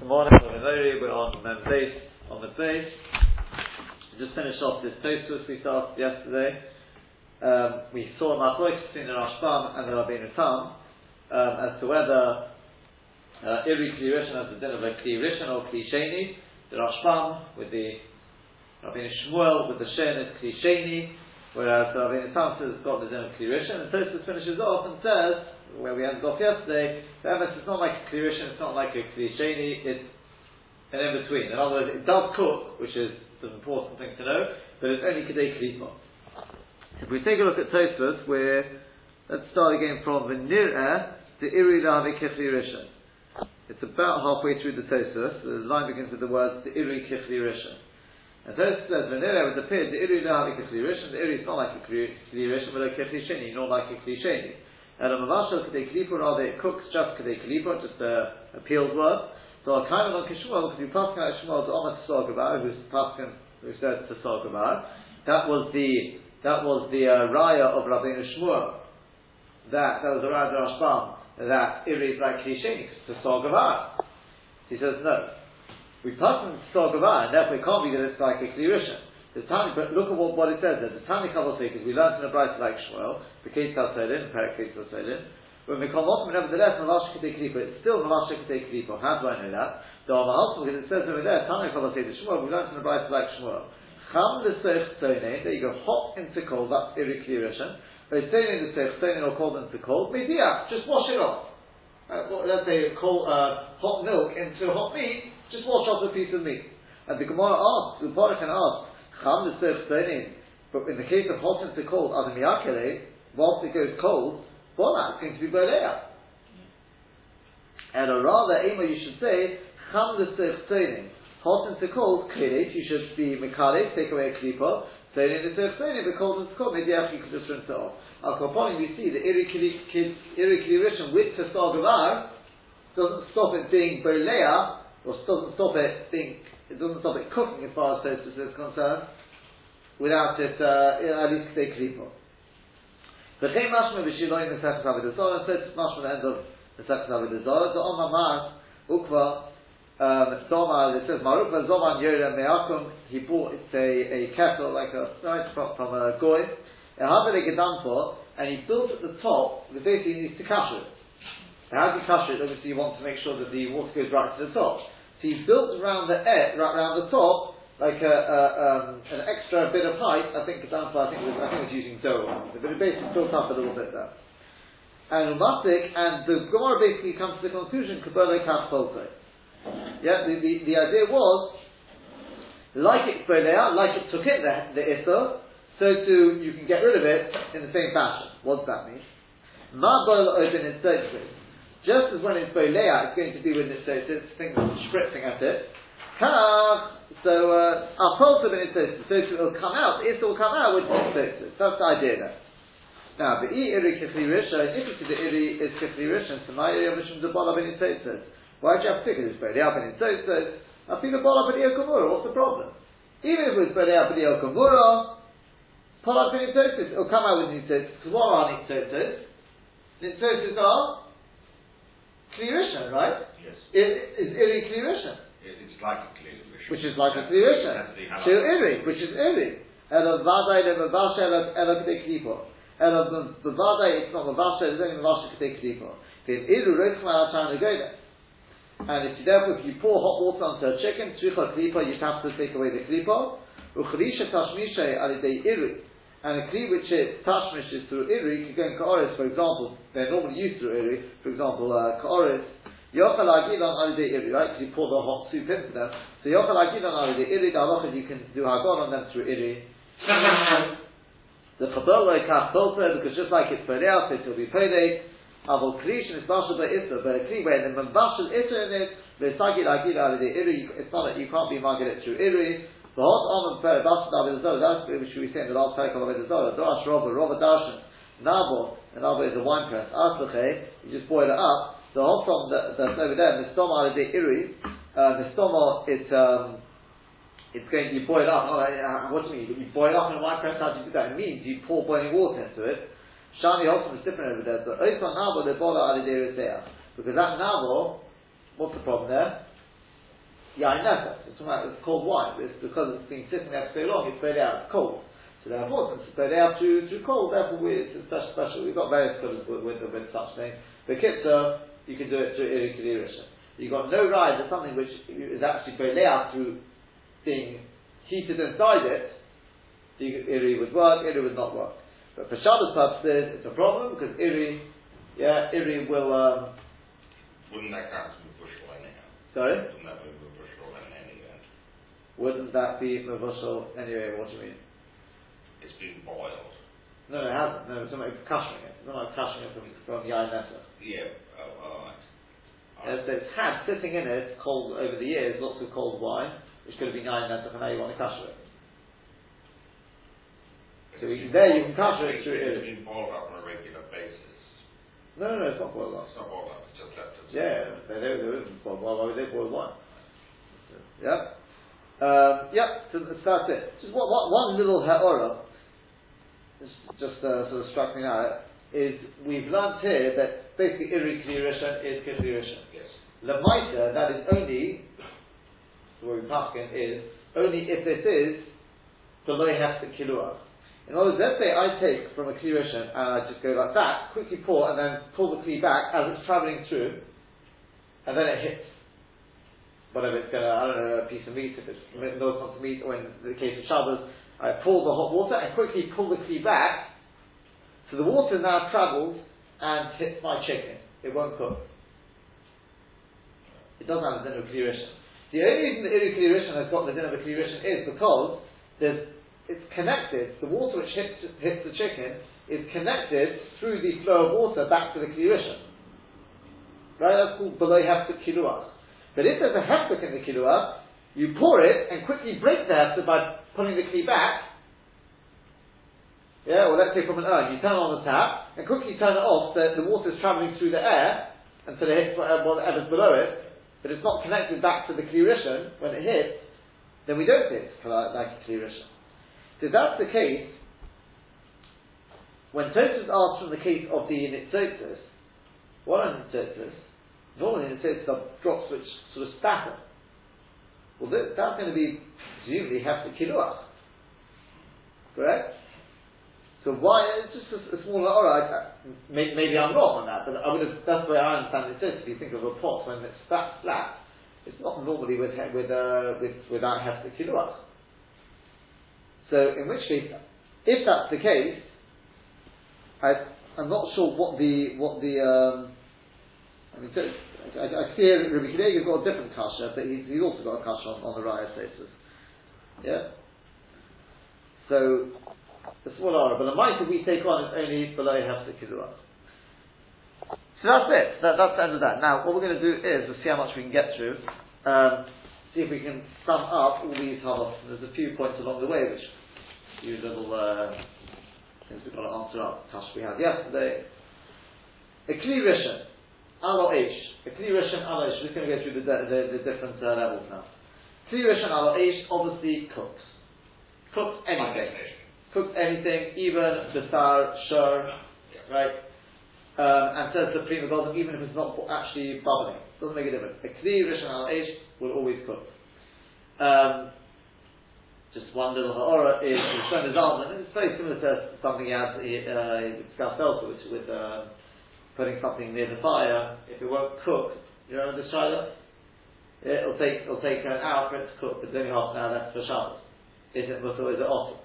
Good morning, we're on Mem on the base. Just finished off this Tosfos we started yesterday. Um, we saw Machlokes between the Rashbam and the Rabbeinu Tam um, as to whether uh, Iri Kli Rishon has the din of a Kli Rishon or Kli Sheni. The Rashbam with the Rabbeinu Shmuel with the Shen is Kli Sheni, whereas the Rabbeinu Tam says it's got the din of Kli Rishon. And Tosfos finishes off and says where we ended off yesterday, emes is not like a klirishin, it's not like a klisheni, it's an in between. In other words, it does cook, which is an important thing to know, but it's only kedei klipa. If we take a look at Tosfos, where let's start again from the nir'eh to iri kichli. It's about halfway through the Tosfos. The line begins with the words the iri rishon. And Tosfos says the nir'eh would appear the iri rishon. The iri is not like a kli but a sheni, not like a kli. And a mavashal kadei klipa, rather it cooks just kadei klipa, just a, a peeled word. So a kind of on Kishmuel, because you pass out Shmuel to Omer Tsargabar, who's passing, who says to Tsargabar, that was the, that was the uh, raya of Rabbeinu Shmuel. That, that was the raya of Rashbam, that Iri is like Klisheni, to Tsargabar. He says, no. We pass on Tsargabar, and therefore it can't be that it's like a Klirishan. The Tani, but look at what, what it says there. The Tani Kabbalah because we learned in the Bright like Shmuel, the Kate Taselin, the Parak Kate Taselin. When we come off, nevertheless, Malash Ketei Klipa, it's still Malash Ketei Klipa. How do I know that? The Amahal, because it says over there, Tani Kabbalah the Shmuel, we learned in the Bright like Shmuel. Cham the Sech Tzone, there you go, hot into cold, that's Klirishan. But Tzone the Sech Tzone or cold into cold, Media, just wash it off. Uh, well, let's say cold, uh, hot milk into hot meat, just wash off a piece of meat. And the Gemara asks, the Parah can ask, Cham but in the case of hot and cold, Adam Yakele, whilst it goes cold, Bola is going to be Bolea. And a rather, Ema, you should say, Cham the hot and cold, Kedet, you should be Mekale, take away a klipa, Tzeinin the Sechsenim, the cold and cold, maybe actually you could just rinse it off. Al Koponim, we see the Iri Rishon with Tesar Gavar doesn't stop it being Bolea, or doesn't stop it being it doesn't stop it cooking as far as Tosfos is concerned, without it, uh, at least they klipo. V'chein mashma v'shiloim v'sechas avidazora, so it's mashma the end of the sechas avidazora, the Omar Mar, ukva, um, Zoma, it says, Marukva Zoman Yere Meakum, he bought, it's a, a kettle, like a, right, from, from a goy, a Havere Gedanto, and he built at the top, the basically he needs to cash it. How do you cash it? Obviously you want to make sure that the water goes right to the top. So he built around the air, right around the top, like a, a, um, an extra bit of height. I think example, I think it was, I think it was using dough, but it basically built up a little bit there. And Umasik, and the Gemara basically comes to the conclusion, Kabbalah Kaf Yeah, the, the, the idea was, like it Bolea, like it took it, the, the so too you can get rid of it in the same fashion. What does that mean? Ma Bola open in just as when it's bolea, it's going to be when it's, so it's things spritzing at it. So, uh, of it says, so it will come out, it will come out with tzitzitzis. That's the idea there. Now, the i iri kifli risha, if it's the iri is kifli risha, so my iri mishum the bola ben tzitzitzis. Why do you have to take it as bolea ben tzitzitzis? I think the bola ben kumura, what's the problem? Even if it was ben kumura, bola ben tzitzitzis, it'll come out with tzitzitzis. Because what are tzitzitzis? Tzitzitzis are Klirisha, right? Yes. It is Iri Klirisha. It's like a Klirisha. Which is like a Klirisha. So Iri, which is Iri. Ela Vadai le Mavasha Ela Kdei Klipo. Ela Mavadai, it's not Mavasha, it's only Mavasha Kdei Klipo. If Iru Rechma Atan Negoda. And if you, therefore, if you pour hot water onto a chicken, Tzricha Klipa, you have to take away the Klipa. Uchrisha Tashmisha Alidei Iri and a kli which is tashmish is through iri you can go in ka'oris, for example, they're normally used through iri, for example, uh, ka'oris, yochal agilon alidei iri, right, because you pour the hot soup into them, so yochal agilon alidei iri, the halacha you can do hagon on them through iri. the chabala kach tolta, because just like it's pereal, so it will be pele, avol kli shen is mashal issa, but a kli where the mashal issa in it, the sagil agil alidei iri, it's not that you can't be marketed through iri, the hot almond per bas David Zola, that's what we say in the last cycle of the Zola. Dorash Rova, Rova Darshan, Nabo, and Nabo is a wine press. Asache, you just boil it up. The hot song that, that's over there, Mistoma de Iri, uh, Mistoma, it's, um, it's going, you boil it up. Oh, uh, what do you mean? You boil up in a press, how do you do that? It means you pour boiling water into it. Shani Hossam is different over there. But Oifa Nabo, the Bola Aliderisea. Because that Nabo, what's the problem there? yain nefesh. It's it's cold wine. It's because it's been sitting there for so long, it's burning out, it's cold. So therefore, since it's burning out through, through cold, therefore we, it's special, special. We've got various colours with, with, with such things. The kitzah, you can do it through iri kedirisha. You've got no ride of something which is actually out through being heated inside it, The iri would work, iri would not work. But for Shabbos purposes, it's a problem because iri, yeah, iri will. Um, Wouldn't that count as bushel anyhow? Sorry. Wouldn't that be bushel in any event? Wouldn't that be mavushal anyway? What do you mean? It's been boiled. No, it hasn't. No, it's not like kashering it. It's not like kashering it from from yain nesa. Yeah. Oh, all right. Uh, so it's had sitting in it cold over the years, lots of cold wine, which could have been yain nesa, and now you want to kasher it. So you- there you can capture it through it. It's been boiled up on a regular basis. No, no, no, it's not boiled up. It's not boiled up. It's just left as. Yeah, they they they wouldn't boil why would they boil wine? Yeah. Um, yeah, so that's that's it. Just one, one, one little ha'ora, just, just uh, sort of struck me now, is we've learned here that basically iri klirishan is klirishan. Yes. Lamaita, that is only, the way we paskin is, only if this is below hefta kiluah. In other words, let's say I take from a klirishan and I just go like that, quickly pour and then pull the kli back as it's travelling through, and then it hits whatever it's gonna, I don't know, a piece of meat, if it's onto meat, or in the case of Shabbos, I pull the hot water and quickly pull the kli back, so the water now travels and hits my chicken. It won't cook. It doesn't have the din of klirishan. The only reason the iri klirishan has got the din of a klirishan is because it's connected, the water which hits, hits the chicken is connected through the flow of water back to the klirishan. Right, that's called below hefta kiluah. But if there's a heftik in the kiluah, you pour it and quickly break the heftik by pulling the kli back. Yeah, or let's say from an urn, you turn on the tap and quickly turn it off that the water is travelling through the air until it hits uh, whatever- whatever's below it, but it's not connected back to the kli when it hits, then we don't kli- like a. So if that's the case, when Tosfos asks from the case of the nitzotis, what are nitzotis? Normally nitzotis are drops which sort of spatter. Well, th- that's going to be presumably hefta kiluach. Correct? So why, it's just a, a small, alright, maybe, maybe I'm wrong on that, but I would have, that's the way I understand it says, if you think of a pot when it's flat, flat, it's not normally with, with, uh, with, without hefta kiluach. So in which case, if that's the case, I, I'm not sure what the, what the, um, I mean, so, I, I see here that Rabbi Kidega's got a different kasha, but he's, he's also got a kasha on, on the Raya status. Yeah? So, the small aura, but the mitre we take on is only below Hefta Kizurah. So that's it. That, that's the end of that. Now, what we're going to do is, we'll see how much we can get through. Um, see if we can sum up all these halachas. There's a few points along the way which few little uh, things we've got to answer up. Tash we had yesterday. A Kli Rishon, Alo H. A Kli Rishon, Alo H. We're just going to go through the, the, the different uh, levels now. Kli Rishon, Alo H obviously cooks. Cooks anything cooks anything, even basar, shur, right? Um, and says the prima golden, even if it's not actually bubbling, doesn't make a difference. A kli rishon al eish will always cook. Um, just one little ha'ora is Rishon Zalman, and it's very similar to something he had uh, discussed elsewhere, which with um, putting something near the fire. If it won't cook, you know the shiloh. It'll take it'll take an hour for it to cook, but only half an hour left for Shabbos. Is it mutter is it awesome?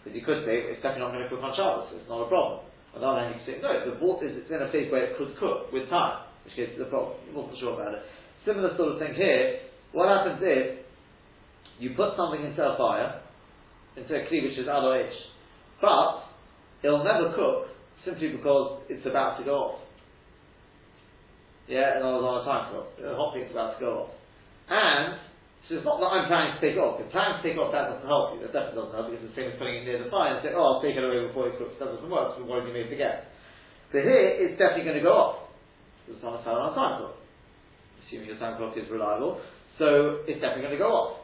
Because you could say it's definitely not going to cook on Shabbos, it's not a problem. On the other hand, you could say, no, the water is it's in a place where it could cook with time, which it's a problem. I'm not sure about it. Similar sort of thing here. What happens is, you put something into a fire, into a kli which is aloish, but it'll never cook simply because it's about to go off. Yeah, and I was on a time clock. The hot thing's about to go off. And so it's not that I'm planning to take off. If planning to take off, that doesn't help you. That definitely doesn't help because it's the same as putting it near the fire and say, oh, I'll take it away before it cooks. That doesn't work. So what do you may forget. So here, it's definitely going to go off. It's on a time clock. Assuming your time clock is reliable. So it's definitely going to go off.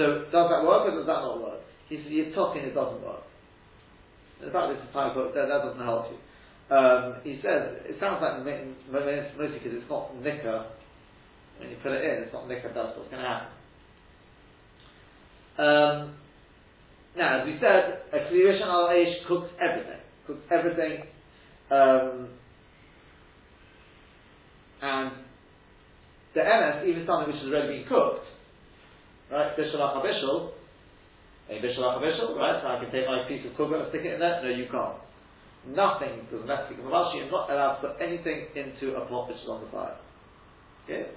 So does that work or does that not work? You're talking, it doesn't work. In fact, time clock, that, that doesn't help you. Um, he says, it sounds like mostly because it's not nicker when you put it in, it's not nikah dust, what's going to happen? Um, now, as we said, a Klirishon al cooks everything. Cooks everything. Um, and the MS, even something which has already been cooked, right? Bishul, a bishul bishul, right? So I can take my piece of kugel and stick it in there. No, you can't. Nothing, because domestic Mavashi is not allowed to put anything into a pot which is on the fire. Okay?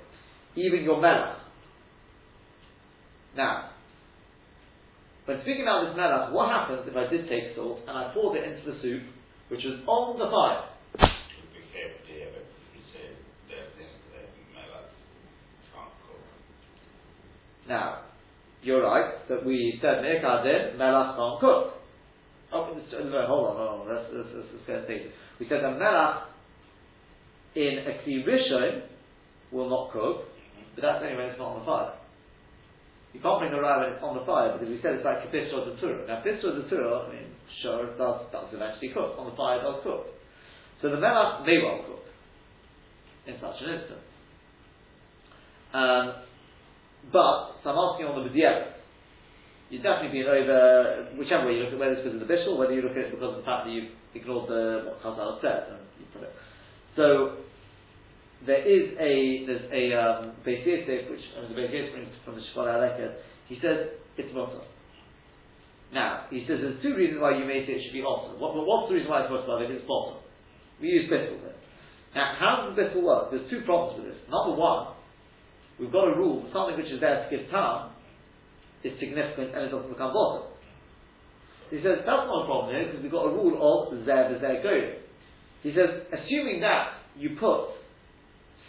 Even your melach. Now, when speaking about this melach, what happens if I did take salt and I poured it into the soup, which was on the fire? You. Now, you're right that we said Me'ekadin, melach can't cook. Oh, no, hold on, hold on, let's, let's, let's, let's get it We said that melach in a rishon will not cook, but that's only when it's not on the fire. You can't bring a rye when it's on the fire because we said it's like a pisra de tura. Now pisra de tura, I mean, sure, it does, does eventually cook. On the fire it does cook. So the melach may well cook in such an instance. Um, but, so I'm asking on the b'diavad. You'd definitely be over, whichever way you look at whether it's because of the bishul, whether you look at it because of the fact that you've ignored the, what Chazal said, and you put it. So, there is a there's a um, Beis Yosef, which I mean, the Beis Yosef brings from the Shkol Aleket. He says it's mutter. Now he says there's two reasons why you may say it should be also. What, what's the reason why it's if it's bottom? We use bittul here. Now how does bittul work? There's two problems with this. Number one, we've got a rule something which is there to give time is significant and it doesn't become bottom. He says that's not a problem here because we've got a rule of zer v'zer goyim. He says assuming that you put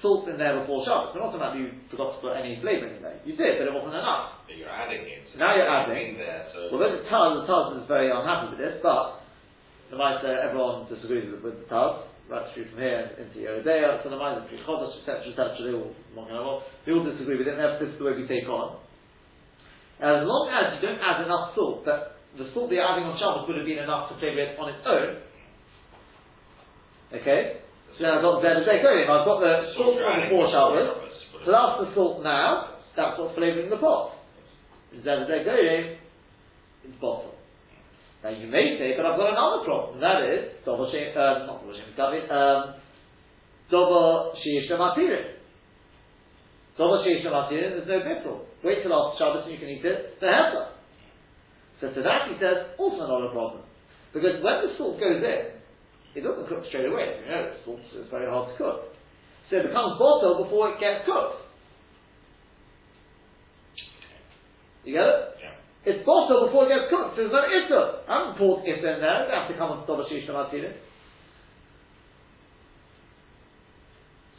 salt in there before Shabbos. We're not talking about you forgot to put any flavour in there. You did, but it wasn't enough. But you're adding it. so Now you're adding. There, so Well, there's a Taz, the Taz is very unhappy with this, but the Meister, everyone disagrees with, with the Taz, right through from here into Yoreh De'ah, so the Meister, through Chodesh, etc., etc., they all, they all disagree with it, and this is the way we take on. As long as you don't add enough salt, that the salt that you're adding on Shabbos would have been enough to flavour it on its own, okay? So then I've got Zed If I've got the salt from before Shabbos, Shabbos, put so that's the salt now, that's what's flavouring the pot. Zed it's bottom. Now you may say, but I've got another problem, and that is, Dover Shem, uh, not Dover Shem, um, Sheish Matirin, there's no bittul. Wait till after Shabbos and you can eat it, the heifer. So to that he says, also not a problem. Because when the salt goes in, it doesn't cook straight away. You know, salt is very hard to cook. So it becomes bottle before it gets cooked. You get it? It's bottle before it gets cooked. There's no issa. I haven't poured issa in there. It have to come on Dover Sheish Matirin.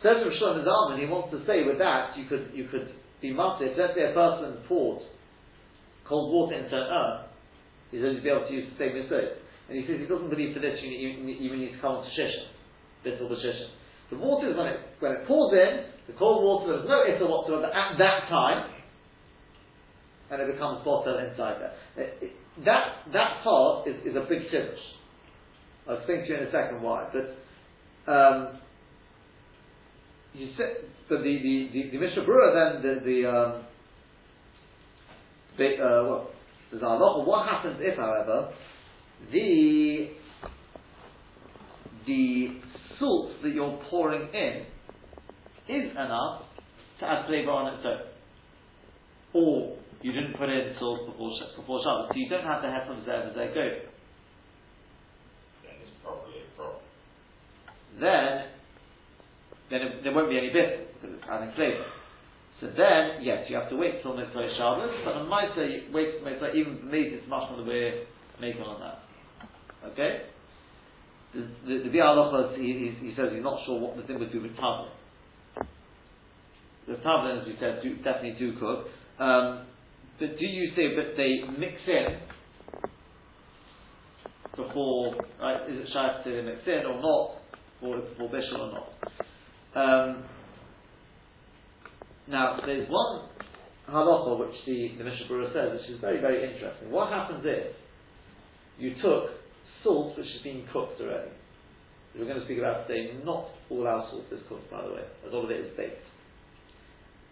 Says Rav Shlomo Zalman, he wants to say with that you could you could be massive. Let's say a person poured cold water into an urn, he's only be able to use the same method. And he says he doesn't believe for this you, even need to come to of a shisha. The water is when it when it pours in, the cold water there's no issa whatsoever at that time, and it becomes bottle inside there. That that part is, is a big chiddush. I'll explain to you in a second why, but. Um, you but the the the, the Mishnah Berurah then the the um, the uh, well, there's a lot. What happens if, however, the the salt that you're pouring in is enough to add flavour on its own, or you didn't put in salt before Sh- before Shabbos, so you don't have the hefem there as they go. Then it's probably a problem. Then then it, there won't be any bit because it's adding flavour. So then, yes, you have to wait till Mitzvah Shabbos, but on Mitzvah, you wait till Mitzvah, even maybe it's much more the way making on that. Okay? The, the, the Biur he, he, he says he's not sure what the thing would do with Tavlin. The Tavlin, as we said, do, definitely do cook. Um, but do you say that they mix in before, right, is it shy to mix in or not, or before Bishul or not? Um, now, there's one halacha which the, the Mishnah Berurah says, which is very, very interesting. What happens if you took salt which has been cooked already? We're going to speak about today, not all our salt is cooked, by the way. A lot of it is baked.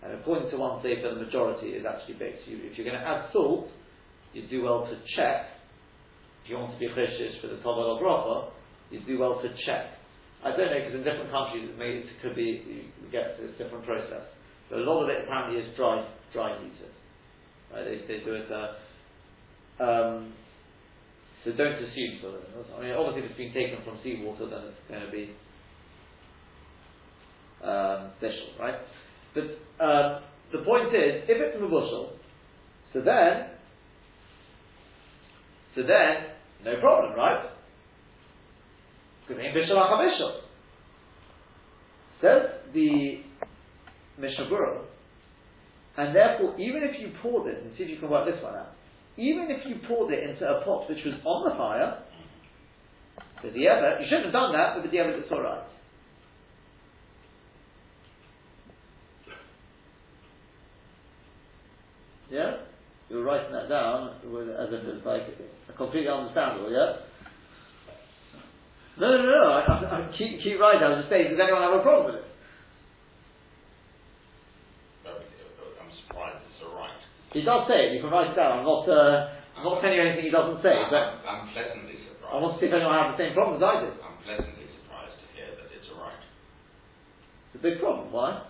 And according to one sefer, the majority is actually baked. You, if you're going to add salt, you do well to check. If you want to be cheshish for the tobel or bracha, you do well to check. I don't know because in different countries it, may, it could be you get a different process. But a lot of it apparently is dry dry heated. Right? They, they do it. Uh, um, so don't assume. I mean, obviously, if it's been taken from seawater, then it's going to be um, right? But um, the point is, if it's mavushal, so then, so then, no problem, right? Because in bishal achabishal. Says the Mishnah and therefore, even if you poured it, and see if you can work this one out, even if you poured it into a pot which was on the fire, the Ever, you shouldn't have done that, but the Ever it's alright. Yeah? You were writing that down with, as if it's like completely understandable, yeah? No, no, no, no. I, I, I keep, keep writing. down the saying, does anyone have a problem with it? I'm surprised it's alright. He does say it. You can write it down. I'm not. Uh, I'm not telling you anything he doesn't say. I'm, but I'm pleasantly surprised. I want to see if anyone has the same problem as I do. I'm pleasantly surprised to hear that it's alright. It's a big problem. Why?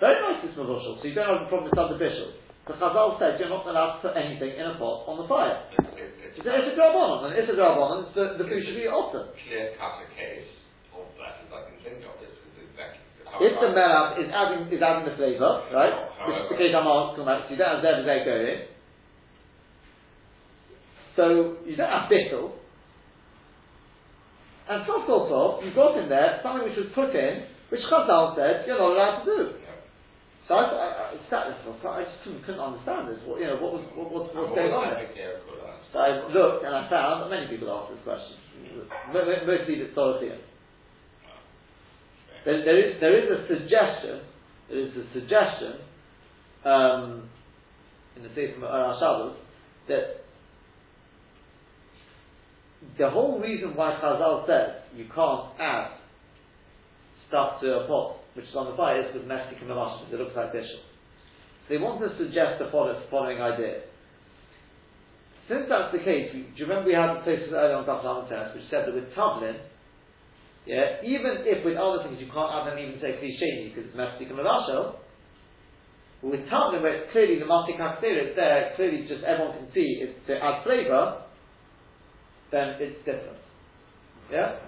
Very nice this mavushal, so you don't have a problem with subdivision. The Chazal said you're not allowed to put anything in a pot on the fire. It's, a, it's and it's a grabon, the, the food should be also. clear cut a case of that as I can think of. Exactly. If the melab is adding is adding the flavour, right? Which is the case I'm asking about, so you don't have there they go in. So you don't have bittel. And so so so, you've got in there something which was put in, which Chazal said you're not allowed to do. Yeah. So I, I, I, sat this, I just couldn't, couldn't understand this. What, you know, what was what, what's, what's going on there? So I looked and I found that many people asked this question. Mo- mo- Mostly the Dorothea. There, there is there is a suggestion. There is a suggestion um, in the Sefer uh, Shabbos that the whole reason why Chazal says you can't add stuff to a pot which is on the fire is Messi can because it looks like. So they want to suggest the following, idea. Since that's the case, we, do you remember we had the places earlier on Daf test which said that with Tavlin, yeah, even if with other things you can't add them even say Klisheni because it's and Mavashel, but with Tavlin where it's clearly the Masik Haksir is there, clearly just everyone can see it's to add flavour, then it's different. Yeah?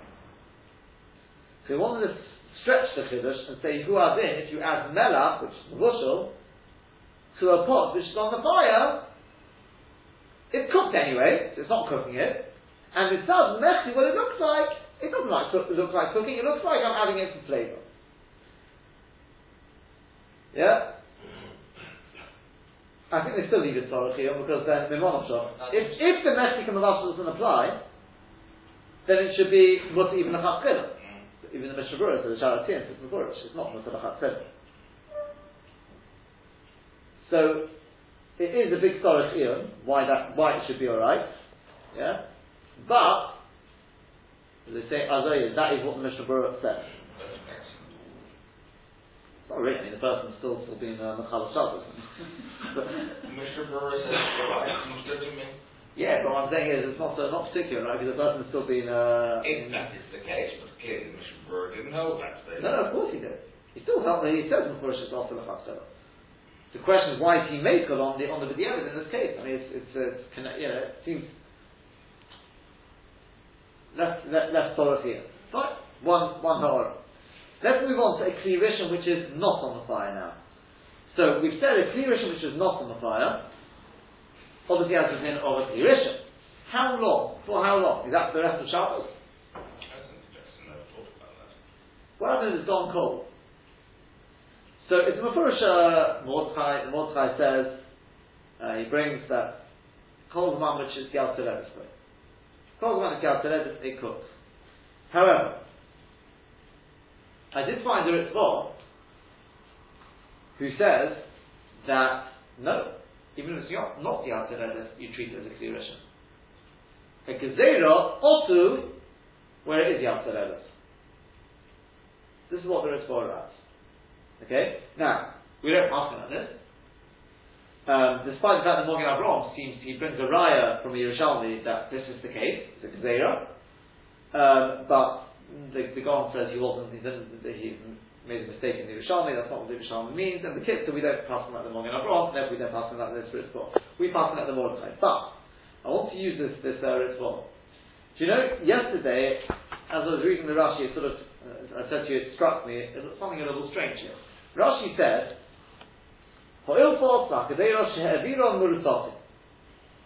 So we wanted to stretch the Chiddush and say who are in if you add Melach, which is Mushel, to a pot which is on the fire, it's cooked anyway, so it's not cooking it, and it does messy what it looks like. It doesn't like look like cooking, it looks like I'm adding in some flavour. Yeah? I think they still leave it Torah here because then Mimonosh. If if the Mexican Mavash doesn't apply, then it should be Mutter even a Chatzkilah. Even the Mishnah Berurah says Sharatin, it's Mavurish, it's not Mutter a So it is a big Torah Iyun, why that why it should be alright. Yeah? But they say Azayah, that is what the Mishnah Berurah says. Not really, I mean the person's still still being uh, Mechal Shabbos. Mr. Burris says, right, understood to me. Yeah, but what I'm saying is it's not so not particular, right? Because the person's still being uh, If that is the case, but clearly Mr. Burris didn't that. No, of course he did. He still that he says Mefurish is after the Chatzela. The question is why is he made on the on the B'diavad in this case? I mean, it's it's, uh, it's you know, it seems less less, less here. Fine, one one Torah. Let's move on to a Kli Rishon which is not on the fire now. So we've said a Kli Rishon which is not on the fire. Obviously, has din of a Kli Rishon. How long? For how long? Is that the rest of Shabbos? hasn't Jackson never thought about that. What happens if it's gone cold? So it's Mefurish uh, Mordechai, Mordechai says, uh, he brings that cold man which is Gal Televis. Cold man is Gal Televis, it cooks. However, I did find a Ritva who says that no, even if it's not, not Gal Televis, you treat it as a Rishon. A Gezerah, also, where it is Gal Televis. This is what the Ritva writes. Okay? Now, we don't pass on this. Um, despite the fact that Magen Avraham seems he brings a raya from the Yerushalmi that this is the case, a Gezerah, um, but the, the Gaon says he wasn't, he didn't, he made a mistake in the Yerushalmi, that's not what the Yerushalmi means, and the kids, so we don't pass on like the Magen Avraham, therefore we don't pass on like the Spirit We pass on like the Mordechai. But, I want to use this, this uh, ritual. Do you know, yesterday, as I was reading the Rashi, it sort of, uh, I said to you, it struck me, it was something a little strange here. Rashi said,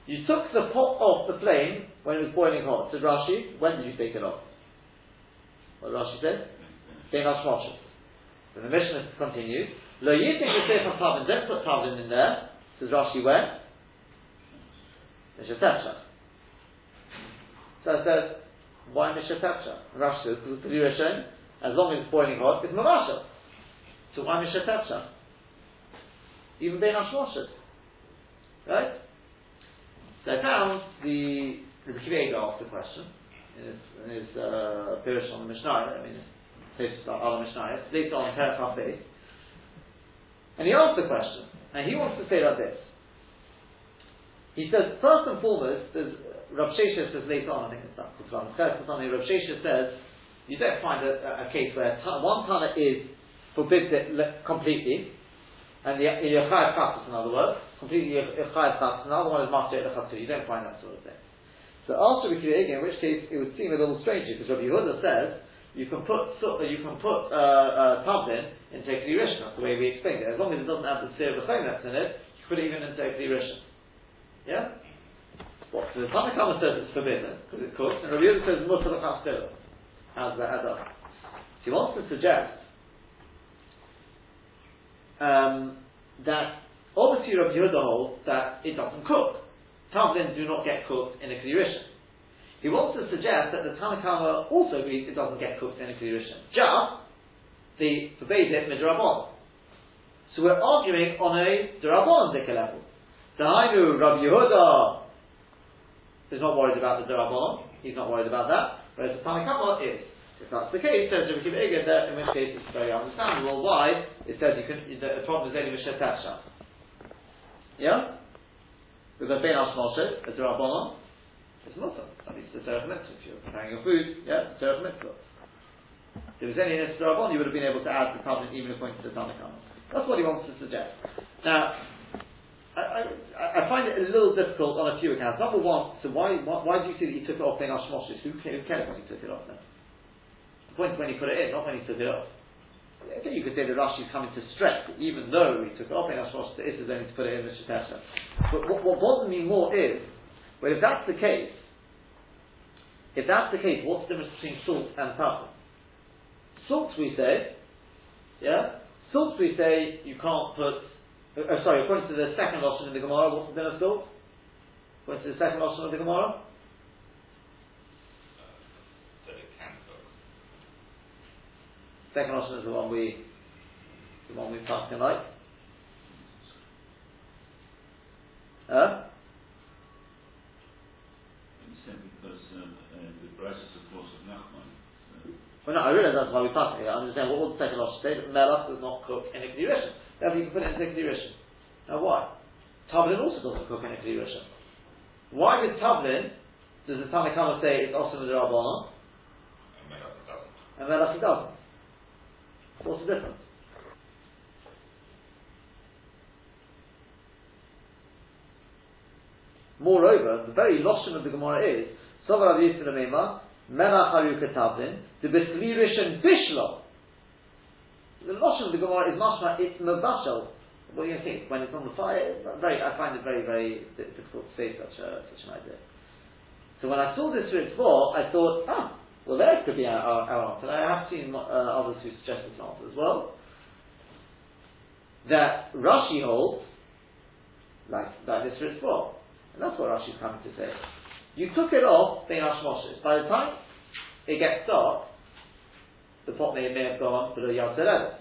you took the pot off the flame when it was boiling hot. Said Rashi, when did you take it off? What Rashi said? Then the Mishnah continues. Lo yitik the tavlin. Don't put tavlin in there. Says Rashi, when? Mishatesha. So I said, why Mishatesha? Rashi says, because as long as it's boiling hot, it's Mavasha. So why Mishatesha? even Bein Hashmoshet. Right? So I found the the Kiva asked the question in his, in uh, on the Mishnah, I mean, it's about other Mishnah, later on base. And he asked the question, and he wants to say like this. He says, first and foremost, there's, Rav Shesha says later on, I think it's it's on something, Rav Shesha says, you don't find a, a case where one Tana is forbids it completely, and the Yechayev Chatzis, in other words, completely Yechayev Chatzis, another one is Master Yechayev You don't find that sort of thing. So after we again, in which case it would seem a little strange because Rabbi Yehuda says you can put you can put uh, uh, Tavlin into a Rishon. That's the way we explained it. As long as it doesn't have the Sir of the in it, you can put it even into a Rishon. Yeah. What? So the Tanakama says it's forbidden because it cooks, and Rabbi Yehuda says Mutter Chastila. How's that add up? So he wants to suggest um, that obviously Rabbi Yehuda holds that it doesn't cook. Tavlin do not get cooked in a Klirishan. He wants to suggest that the Tanakhama also agrees it doesn't get cooked in a Klirishan. Just the forbade midrabon. So we're arguing on a Darabon Dika level. Dahainu Rabbi Yehuda is not worried about the Darabon, he's not worried about that, whereas the Tanakhama is. If that's the case, says Rabbi Kiva that in which case it's very understandable why it says you can, the, problem is only Mishet Tasha. Yeah? Because Ben Ashmoshet, as Rabbanon, it's Muslim. At least the Terech Mitzvah. If you're preparing your food, yeah, the Terech Mitzvah. If there was any Nisr Rabban, you would have been able to add the covenant even according to the Tanakh That's what he wants to suggest. Now, I, I, I, find it a little difficult on a few accounts. Number one, so why, why, why do you see that he took it off Ben Ashmoshet? Who, who cares when he took it off then? point when he put it in, not when he took it off. Okay, you could say the Rashi is coming to stress that even though he took it off in Ashwash, the is only to put it in the Shetesha. But what, what bothers me more is, well, if that's the case, if that's the case, what's the difference between salt and pepper? Salt, we say, yeah, salt, we say you can't put. Uh, uh sorry, according to the second option in the Gemara, what's the din of salt? According to the second option of the Gemara, Second option is the one we, the one we passed tonight. Huh? because um, uh, the prices of course of Nachman. Well, no, I realize that's why we passed it. I understand what was the second option say that Melach does not cook in a Kedushin. Therefore, you can put it in a Kedushin. Now, why? Tavlin also doesn't cook in a Kedushin. Why does Tavlin, does the Tanakhama say it's also the Rabbanah? And Melach doesn't. What's the difference? Moreover, the very loshon of the Gemara is Sovar Rav Yisrael Mema Melach Haruka Tavlin the Bisvirish and Bishlo. The loshon of the Gemara is mashma it's mabashal. What do you think? When it's on the fire, very, I find it very, very difficult to say such a, such an idea. So when I saw this for I thought, ah, well, there could be our, our, our answer. I have seen uh, others who suggest this answer as well. That Rashi holds, like, like this Ritva. And that's what Rashi is coming to say. You took it off, being Ashmoshes. By the time it gets dark, the pot may, may have gone below Yad Zeredet.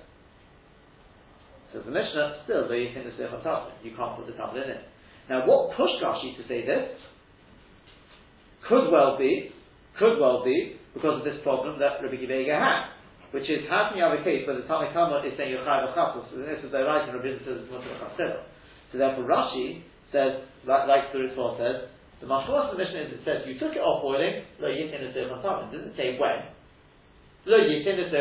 So the Mishnah, still, though you can say you can't put the tablet in it. Now, what pushed Rashi to say this could well be, could well be because of this problem that Rabbi Akiva Eiger had. which is how can you have a case where the Tanakama is saying you're chayav chatos, and this is the right and Rabbi says it's mutter So therefore Rashi says, like, like the Ritva says, the mashmos of the Mishnah is it says you took it off boiling, lo yitin is It doesn't say when. Lo yitin is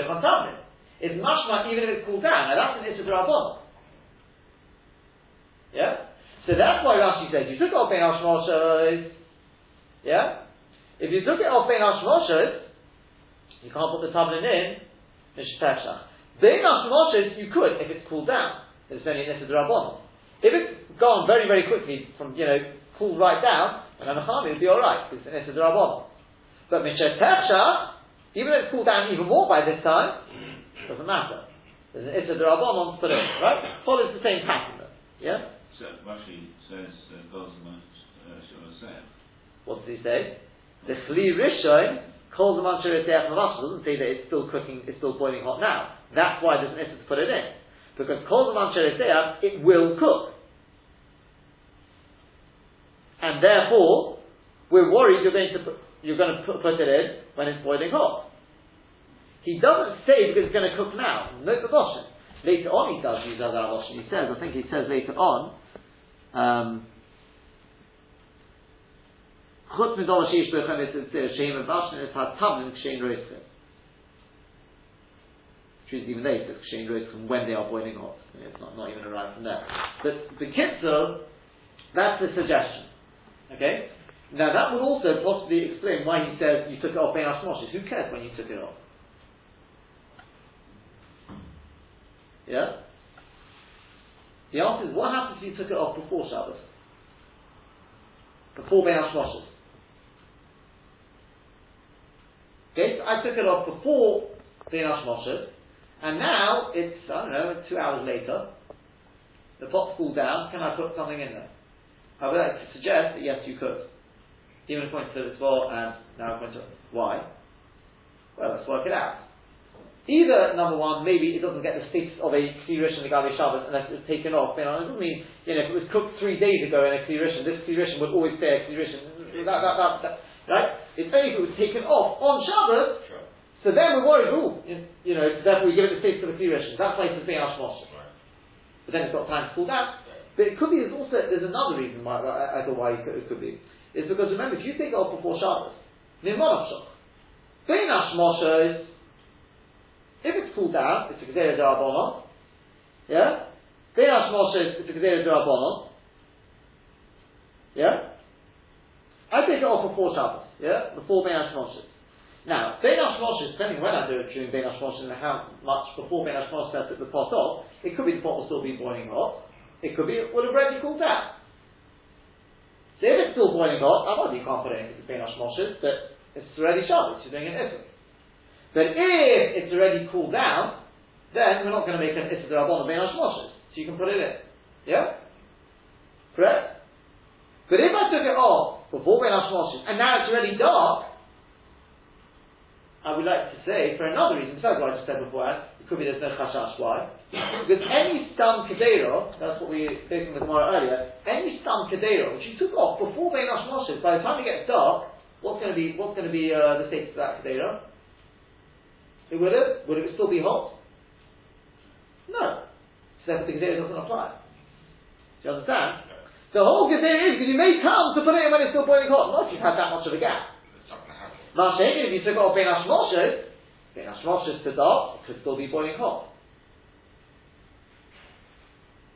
It's mashma even if it's cooled down. Now that's an Rabban. Yeah? So that's why Rashi says you took it off Ben Hashmoshes. Yeah? If you took it off Ben Hashmoshes, you can't put the tablet in, Mishpeshach. Ben Hashmoshes, you could if it's cooled down. It's only an Rabban. If it's gone very, very quickly from, you know, cooled right down, then a Mechami would be alright, because it's an Rabban. But Mishpeshach, even if it's cooled down even more by this time, doesn't matter. There's an Issa Rabban put it, right? Follows the same pattern. Yeah? So Rashi says uh, uh, What does he say? The Chli Rishon calls the Manchur doesn't say that it's still cooking, it's still boiling hot now. That's why there's an issue to put it in. Because Kol Manchur it will cook. And therefore, we're worried you're going to put, you're going to put, put it in when it's boiling hot. He doesn't say because it's going to cook now. The Goshen. Later on he does use other Goshen. He says, I think he says later on, um. Which is even later, when they are boiling hot. It's not, not even arrived from there. But the kitzur, that's the suggestion. Okay? Now that would also possibly explain why he says you took it off Hashmoshes. Who cares when you took it off? Yeah? The answer is what happens if you took it off before Shabbos? Before Ben Hashmoshes? Okay, so I took it off before the Moshe, and now it's, I don't know, two hours later, the pot's cooled down, can I put something in there? I would like to suggest that yes, you could. Even according to the well, and now according to why? Well, let's work it out. Either, number one, maybe it doesn't get the status of a Klirish in the Gabi Shabbos unless it's taken off. You know, it doesn't mean, you know, if it was cooked three days ago in a Klirish, this Klirish would always stay a Klirish. That, that, that, that, Right? It's only if it was taken off on Shabbos, sure. so then we're worried, ooh, you know, therefore we give it the status of a Kli That's why it's being Ashmosh. Right. But then it's got time to cool down. But it could be, there's also, there's another reason why, I, I thought why it could, it could be. Is because remember, if you take it off before Shabbos, Nimonashach. Bein Ashmosh is, if it's cooled down, it's a Gezerah Darabonon. Yeah? Bein Ashmosh is, it's a Gezerah Darabonon. Yeah? I take it off before Shabbos, yeah, before Ben Hashmoshes. Now, Ben Hashmoshes, depending when I do it during Ben Hashmoshes and how much before Ben Hashmoshes I took the pot off, it could be the pot will still be boiling hot. It could be it would have already cooled down. So if it's still boiling hot, I know you can't put it into Ben Hashmoshes, but it's already Shabbos, you're doing an Issa. But if it's already cooled down, then we're not going to make an Issa Rabban of Hashmoshes. So you can put it in. Yeah? Correct? But if I took it off before Ben Hashmoshes, and now it's already dark, I would like to say, for another reason, besides what I just said before, it could be there's no chashash. Why? Because any stam kedero, that's what we spoke with Gemara earlier, any stam kedero, which you took off before Ben Hashmoshes, by the time it gets dark, what's going to be, what's going to be uh, the state of that kedero? It would have? Would it still be hot? No. So therefore the kedero doesn't apply. Do you understand? The whole Gezerah is because you may come to put it in when it's still boiling hot. Not if you've had that much of a gap. Mashiach, if you took off Ben Hashmoshes, Ben Hashmoshes to dark, it could still be boiling hot.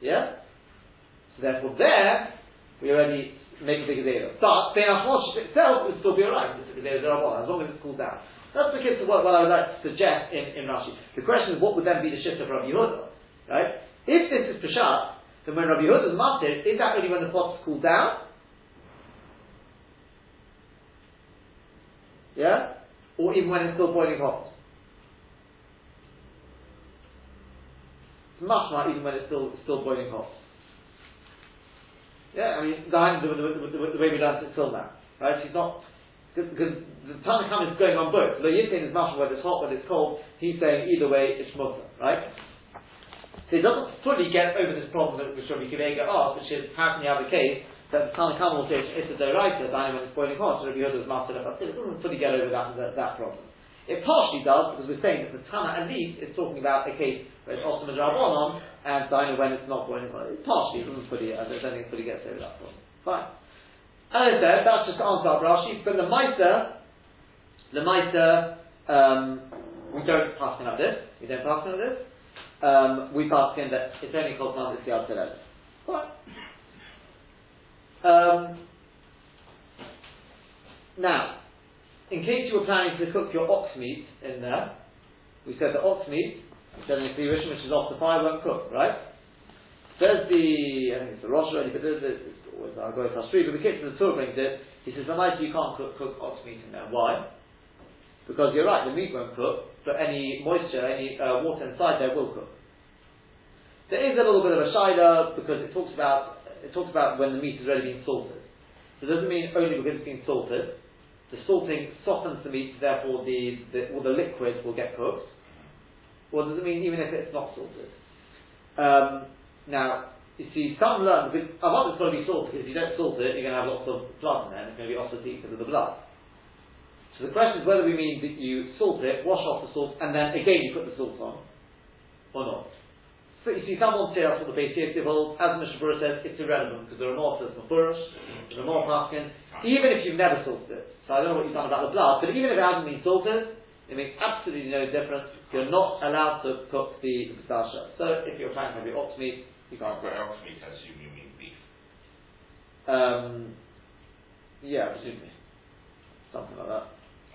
Yeah? So therefore there, we already make the Gezerah. But Ben Hashmoshes itself would still be alright. It's a Gezerah as long as it's cooled down. That's the what, what I would like to suggest in, in Rashi. The question is, what would then be the shift of Rabbi Yehuda? Right? If this is Peshat, then when Rabbi Yehuda's matir, is that only when the pot's cooled down? Yeah? Or even when it's still boiling hot? It's much more even when it's still still boiling hot. Yeah, I mean, the, the, the, the way we learned it till now. Right? She's not, because the Tanakh is going on both. Lo Yitin is much whether it's hot, whether it's cold. He's saying either way it's mutter, right? So he doesn't fully get over this problem that Rabbi Akiva Eiger asked, which is how can you have a case that the Tanakh will say it's a doraita, dining when it's boiling hot, so Rabbi Yehuda was master of it doesn't fully get over that, that, that problem. It partially does because we're saying that the Tana at least is talking about a case where it's Osman Rabbanon and know when it's not going on. It's partially, doesn't fully, I don't think it fully gets over that problem. Fine. I said, that's just answer our Rashi, but the Maita, the Maita, um, we don't pass in like this, we don't pass in like this, um, we pass in that it's only called Mazit Siyad Fine. Um, now, in case you were planning to cook your ox meat in there, we said the ox meat, Kli which is off the fire, won't cook, right? Says the, I think it's the Rosh but there's, there's, I'll go with Tashri, but the kid the Torah brings it, he says, the night you can't cook, cook ox meat in there. Why? Because you're right, the meat won't cook, but any moisture, any uh, water inside there will cook. There is a little bit of a shiloh because it talks about it talks about when the meat has already been salted. So it doesn't mean only because it's been salted. The salting softens the meat, therefore the, the all the liquid will get cooked. Or does it mean even if it's not salted? Um, now, you see, some learn because want it's got to be salted because if you don't salt it, you're going to have lots of blood in there, and it's going to be also because of the blood. So the question is whether we mean that you salt it, wash off the salt, and then again you put the salt on, or not. So you see, someone say that's what the Beis Yosef. As Mishnah Berurah says, it's irrelevant because the Ramah says Mafurish, the Ramah Paskin, even if you've never salted it. So I don't know what you've done about the blood, but even if it hasn't been salted, it makes absolutely no difference. You're not allowed to cook the pistachio. So if you're trying to have your ox meat, you can't cook. ox meat, I assume you mean beef. Um, yeah, presumably. Something like that.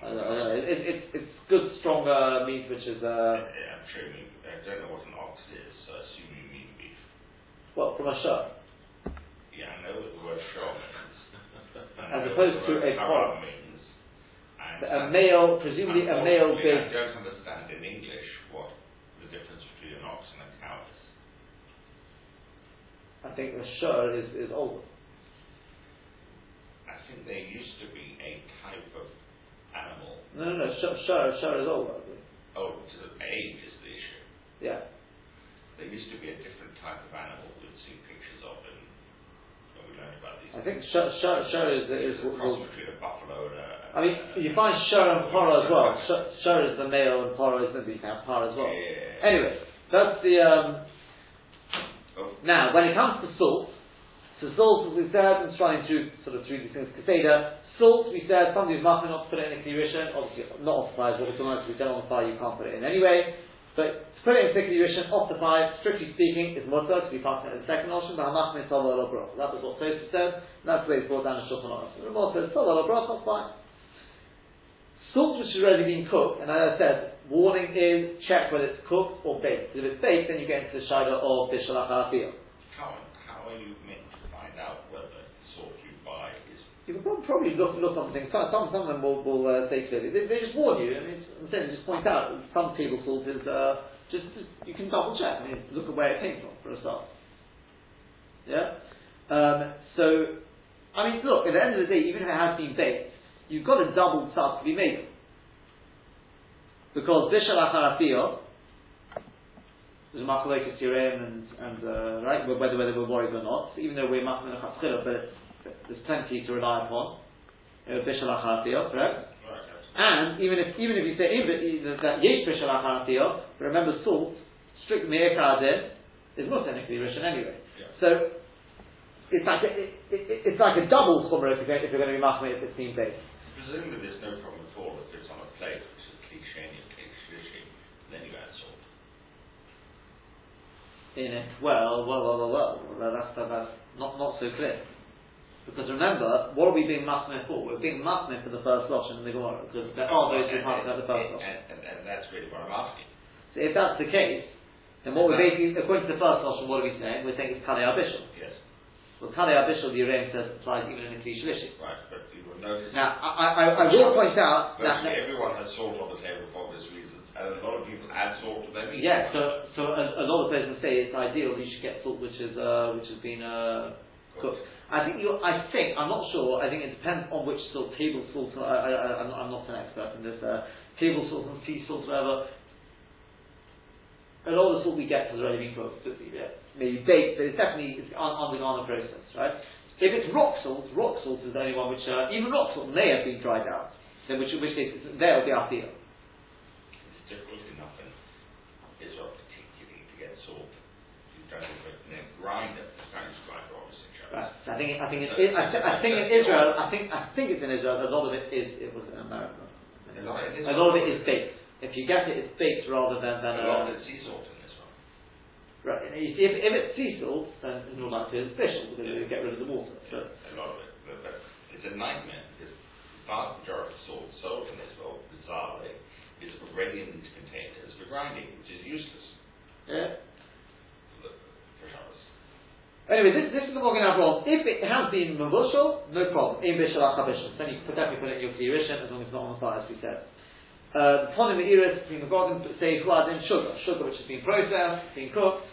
I don't, I don't know. It, it, it's, it's good, stronger meat, which is, uh, Yeah, I'm sure you mean, I don't know what an ox is, so I assume you mean beef. well, from a shirt. Yeah, I know what the word shor means. As opposed to a collar. means. And A male, presumably a male big, I don't understand in English what the difference between an ox and a cow is. I think the shirt is, is older. I think there used to be a type of animal. No, no, no, shirt, shirt is older, I think. Oh, to the age is the issue. Yeah. There used to be a different type of animal we'd see pictures of in, when we learned about these. I think shirt, shirt, shirt is, is, It's cross between a buffalo and a. I mean, you find shirt and poro as well. Shirt, shirt is the male and poro is the, can par as well. Yeah. Anyway, that's the, um, Now, when it comes to salt, so salt, as we said, I'm trying through sort of through these things, Kaseda, salt, we said, somebody who's must not to put it in a Kli Rishon, obviously not off the fire, is what we're talking about, we don't on the fire, you can't put it in anyway, but to put it in a Kli Rishon, off the fire, strictly speaking, is mutter, to be it in the second option, but Hamach min Tova lo. That was what Tosfos said, and that's the way it's brought down in Shulchan Aruch. The Ramah says, Tova lo Broch, that's fine. Salt which has already been cooked, and as I said, warning is check whether it's cooked or baked. If it's baked, then you get into the Shiloh of Bishalach HaFiyah. how, how are you meant to find out whether the salt you buy is You can probably look look on things. Some some of them will, will uh, say clearly. They, they just warn you. I mean, I'm saying just point out that some table salt is uh, just, just you can double check. I mean, look at where it came from for a start. Yeah. Um, so, I mean, look. At the end of the day, even if it has been baked, you've got a double tzad to be made. Because bishal acharafiyah, there's a machlokes Yirem and and uh, right whether whether we're worried or not. Even though we're machmin but there's plenty to rely upon. Uh, Bishal acharafiyah, correct? right? And even if even if you say even that yesh bishal but remember salt, strict meir is not technically rishon anyway. Yeah. So it's like a, it, it, it's like a double chumrah if you're going, if you're going to be machmin if it's been baked. Presumably there's no problem at all if it's on a plate, which is cliche and sushi, then you add salt. in it. Well, well, well, well, well. that's, that's not, not so clear. Because remember, what are we being masmeh for? We're being masmeh for the first losh in the Gemara. Because there are those who at the first and, losh. and, and, and that's really what I'm asking. So if that's the case, then what we're basically, according to the first losh, what are we saying? We're saying it's Kalei Abishal. Yes, Well, Kalei Abishal, the Urim says, applies even in the Kli Shlishi. right, but notice. Now, I, I, I will point out that, everyone has salt on the table for obvious reasons, and a lot of people add salt to their meat. yeah, so, so a, a lot of persons say it's ideal that you should get salt which is, uh, which has been, uh, cooked. I think you. I think I'm not sure. I think it depends on which salt, table salt. I, I, I, I'm, not, an expert in this. Uh, table salt and sea salt, whatever. A lot of the salt we get has already been cooked. maybe baked, but it's definitely it's un, undergone a process, right? If it's rock salt, rock salt is the only one which uh, even rock salt may have been dried out. Then which, which case it's- there will be afiyah. difficult enough in Israel particularly to get salt. You don't have a grinder, the Spanish grinder obviously shows. Right. I think I think it, I, th- I think in Israel I think I think it's in Israel. A lot of it is it was in America. A lot of it is- A lot of it is baked. If you get it, it's baked rather than than A lot of uh, it's sea salt in right. You see, if, if it's sea salt, then it's not like it's fish because you get rid of the water. So A lot of it. But, but it's a nightmare because the vast majority of salt sold in Israel, bizarrely, is already in these containers for grinding, which is useless yeah. for, the, for. Anyway, this, this is the Magen Avraham. If it has been Mavushal, no problem. In Bishal Achabishal. Then you could definitely put it in your Kli Rishon as long as it's not on the fire, as we said. Uh, the Ponim Iris between the Godim say who has in sugar. Sugar which has been processed, been cooked,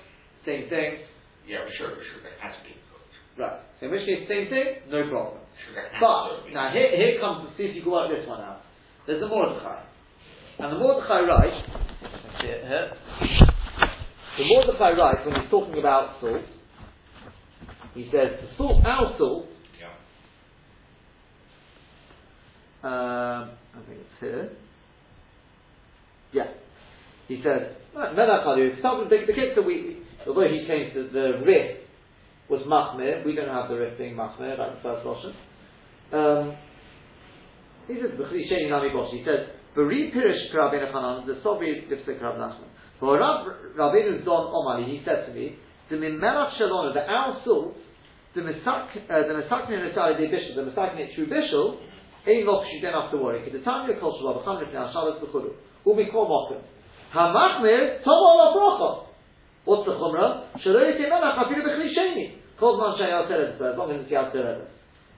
same thing. Yeah, sugar, sugar has been cooked. Right. So in which case, same thing, no problem. But, now here, here comes to see if you can work this one out. There's the Mordechai. And the Mordechai writes, let's see it here. The Mordechai writes, when he's talking about salt, he says, the salt, our salt, Yeah. um, I think it's here. Yeah. He says, Melachadu, the, the case that we, although he claims that the rif was Machmir, we don't have the rif being Machmir, like the first Russian. Um, he says, B'chli he says, B'ri Pirish Rabbeinu Chanan, the Sobri Lipsik Rav Nachman. For Rav Rabbeinu Don Omali, he said to me, the Mimelach Shalona, the our salt, the Misak, uh, the Misakne Natali de Bishul, the Misakne True Bishul, Ein don't have to worry. Because the time your culture of Chanuch now, Shabbos B'churu, Ubi Kol Mokum. Hamachmir, Tova Ola Brocha. What's the Chumrah? Shalom Yikimelach, Afiru B'chli Sheni. Kol Man Shayal Teres, as long as it's Teres.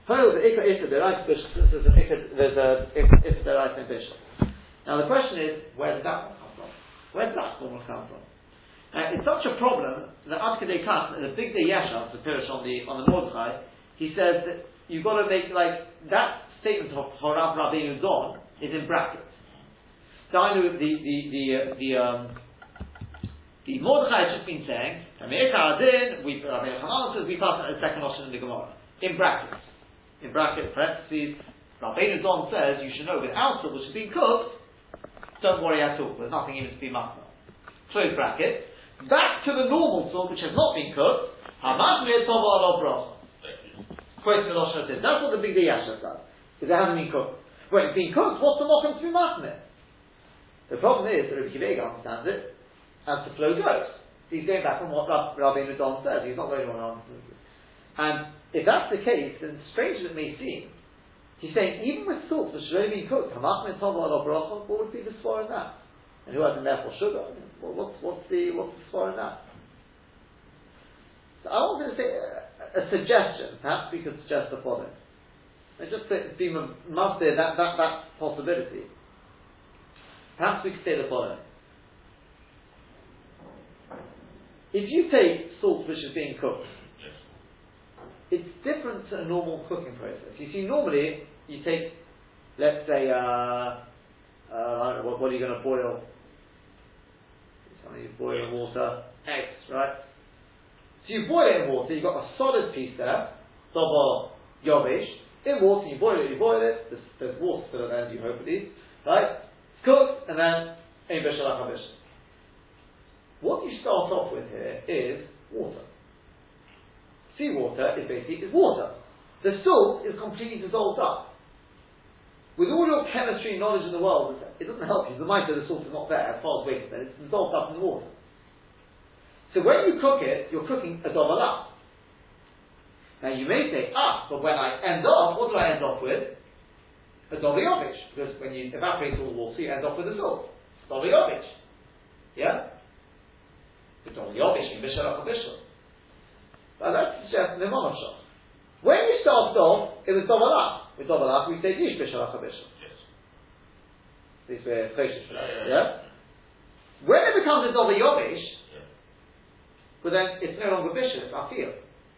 However, the Ikka Ikka, an Ikka, there's a Ikka, Bishul. Now the question is, where did that one come from? Where did that one come from? Uh, it's such a problem that Ad Kedei Kach, the Bigdei Yesha, the Pirish on the on the Mordechai, he says that you've got to make like that statement of Horav Rabbeinu Don is in brackets. So I know the the the uh, the um, the Mordechai has just been saying, Adin, we Rabbeinu Hanan we pass it as second option in the Gemara in brackets, in brackets parentheses. Rabbeinu Don says you should know with outside which has been cooked. Don't worry at all. There's nothing even to be machna. Close bracket. Back to the normal salt which has not been cooked. Hamachmir tova alo bracha. The Lashon says. That's what the big Yasha does. Because it hasn't been cooked. When it's been cooked, what's the mokum to be machmir? The problem is that Rabbi Akiva understands it as the flow goes. He's going back on what Rab- Rabbi Nadon says. He's not going on who. And if that's the case, then strange as it may seem, he's saying even with salt which already been cooked, hamachmir tova alo bracha, what would be the swar in that? And who has in therefore sugar? Well, what's, what's the what's the swar in that? So I wanted to say a, a suggestion. Perhaps we could suggest the following. And just to be must that, that that possibility. Perhaps we could say the following. If you take salt which is being cooked, it's different to a normal cooking process. You see, normally you take, let's say, uh, uh, know, what, what are you going to boil? Something you boil in water, eggs, right? So you boil it in water, you've got a solid piece there, double yobish, in water, you boil it, you boil it, there's, there's water still at the end, you hope at least, right? It's cooked, and then, ein bishal achabish. What you start off with here is water. Seawater is basically is water. The salt is completely dissolved up. With all your chemistry knowledge in the world, it doesn't help you. The might the salt is not there as far as we're concerned. It's dissolved up in the water. So when you cook it, you're cooking a dovalah. Now you may say, ah, but when I end off, what do I end off with? A dovayovish. Because when you evaporate all the water, you end off with a salt. Dovayovish. Yeah? The dovayovish in bishal bishal. But that's just the monoshah. When you started off, it was dovalah. With dovalah, we say yish bishal bishal. Yes. These were kosher for that. Yeah? When it becomes a dovayovish, Yeah. well then it's no longer bishal, it's afil.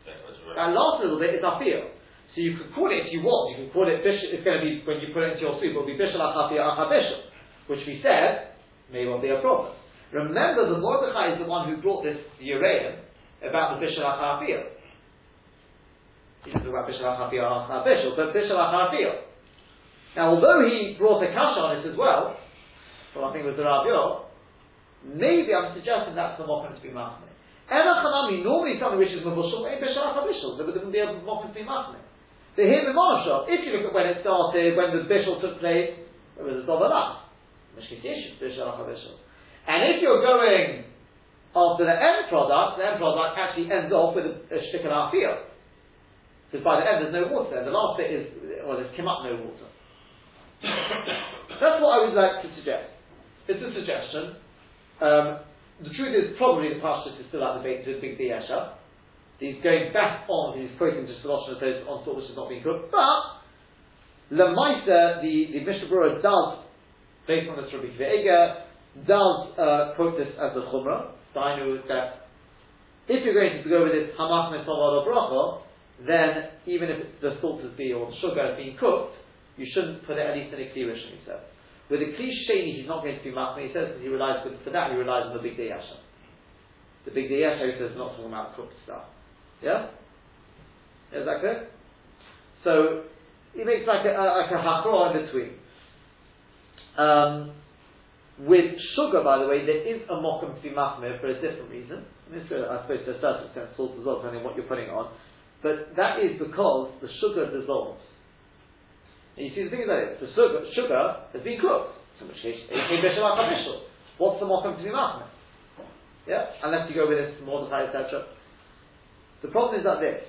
That right. That last little bit is afil. So you could call it if you want, you can call it bishal, it's going to be, when you put it into your soup, it'll be bishal achafil achabishal, which we said may well be a problem. Remember, the Mordechai is the one who brought this Uraim about the bishal achafil. He didn't talk about bishal achafil achabishal, but bishal achafil. Now, although he brought a kasha on it as well, Well, I think it was the Rabbi Maybe I'm suggesting that's the mokum to be machne. Ena chanami, normally something which is mavushal, ain't b'shalach habishal. There wouldn't be a mokum to be machne. The here in if you look at when it started, when the bishul took place, it was a dovalach. Mishkitish, b'shalach habishal. And if you're going after the end product, the end product actually ends off with a, a shtick Because by the end there's no water there. The last bit is, well, there's come up no water. That's what I would like to suggest. It's a suggestion. Um, the truth is, probably the pastor is still at the big, the Bigdei Yesha. He's going back on, he's quoting just the Lashon on thought which has not been cooked. But, Lemaisa, the, the Mishnah Berurah does, based on this Rabbi Akiva does uh, quote this as a Chumrah. Know that if you're going to go with this Hamach Mesavad Bracha, then even if the salt has been, or the sugar has been cooked, you shouldn't put it at least in a Kli he says. With a Kli he's not going to be machmir, he says, because he relies, for that he relies on the Bigdei Yesha. The Bigdei Yesha, he says, not talking about cooked stuff. Yeah? Is that clear? So, he makes like a, like a in between. Um, with sugar, by the way, there is a mokum to be machmir for a different reason. And this, I suppose, to a certain extent, salt well, depending on what you're putting on. But that is because the sugar dissolves. And you see the thing about it, the sugar, sugar has been cooked. In which case, what's the mokum to be machmir? Yeah, unless you go with this Mordechai, etc. The problem is like this: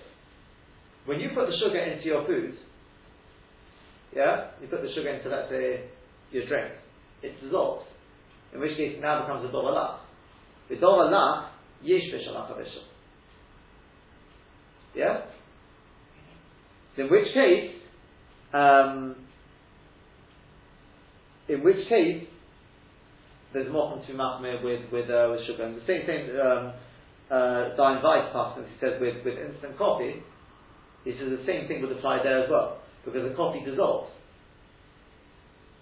when you put the sugar into your food, yeah, you put the sugar into let's say your drink, it dissolves. In which case, it now becomes a dovalach. The dovalach yesh b'shalach Yeah. So in which case, um, in which case, there's more to machmir with with uh, with sugar. And the same thing, um, uh, Dayan Weiss passes, he says with, with instant coffee, he says the same thing would apply there as well, because the coffee dissolves.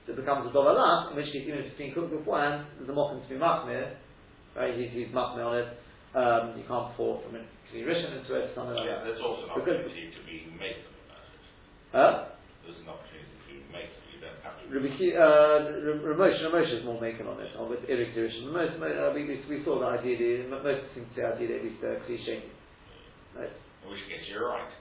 So it becomes a dovalah, in which case, even if it's been cooked beforehand, there's a mokum to be machmir, right? He's, he's machmir on it. Um, you can't pour from it, rishon into it, something like yeah, that. There's also an opportunity to be made about it. Huh? there's an opportunity to make them. You don't have to. Uh, Ramosh, Ramosh is more making on it, on with Eric Division. Most, uh, we, we saw that ideally, most seem to say ideally at least uh, cliche. Right? In which case you're right,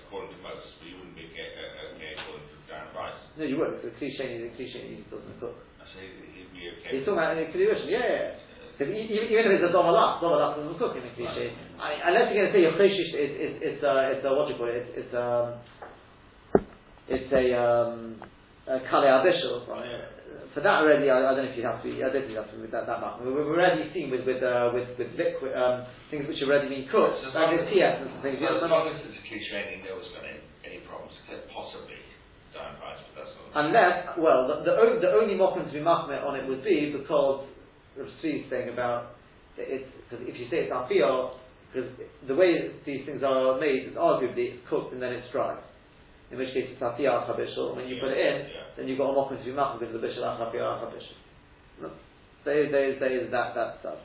according to most, but you wouldn't be okay, uh, okay according to Rice. No, you wouldn't, because cliche, cliche doesn't cook. I say he'd be okay. He's talking about in Kedushin, yeah, yeah. Because even, even if it's a domalach, domalach doesn't cook in a cliche. I, unless you're going to say your cheshish, it's, it's, it's, uh, it's, uh, what do you call it, it's, it's um, it's a, um, a Kale Abishal. For that already, I, I, don't know if you have to be, I don't think you have to be that, that much. We've already seen with, with, uh, with, with liquid, um, things which have already been cooked, so like the tea essence and things. As long as it's a cliche he knows got any, any problems, except possibly down price, but that's not. Unless, well, the, the, the only mokum to be machmet on it would be because of Tzvi's saying about it's, because if you say it's afiyah, because the way these things are made is arguably it's cooked and then it's dried in which case it's hafiyah chabishul. When you put it in, then you've got a mokum to be machim because the bishul hafiyah chabishul. No. They, they, they, that, that stuff.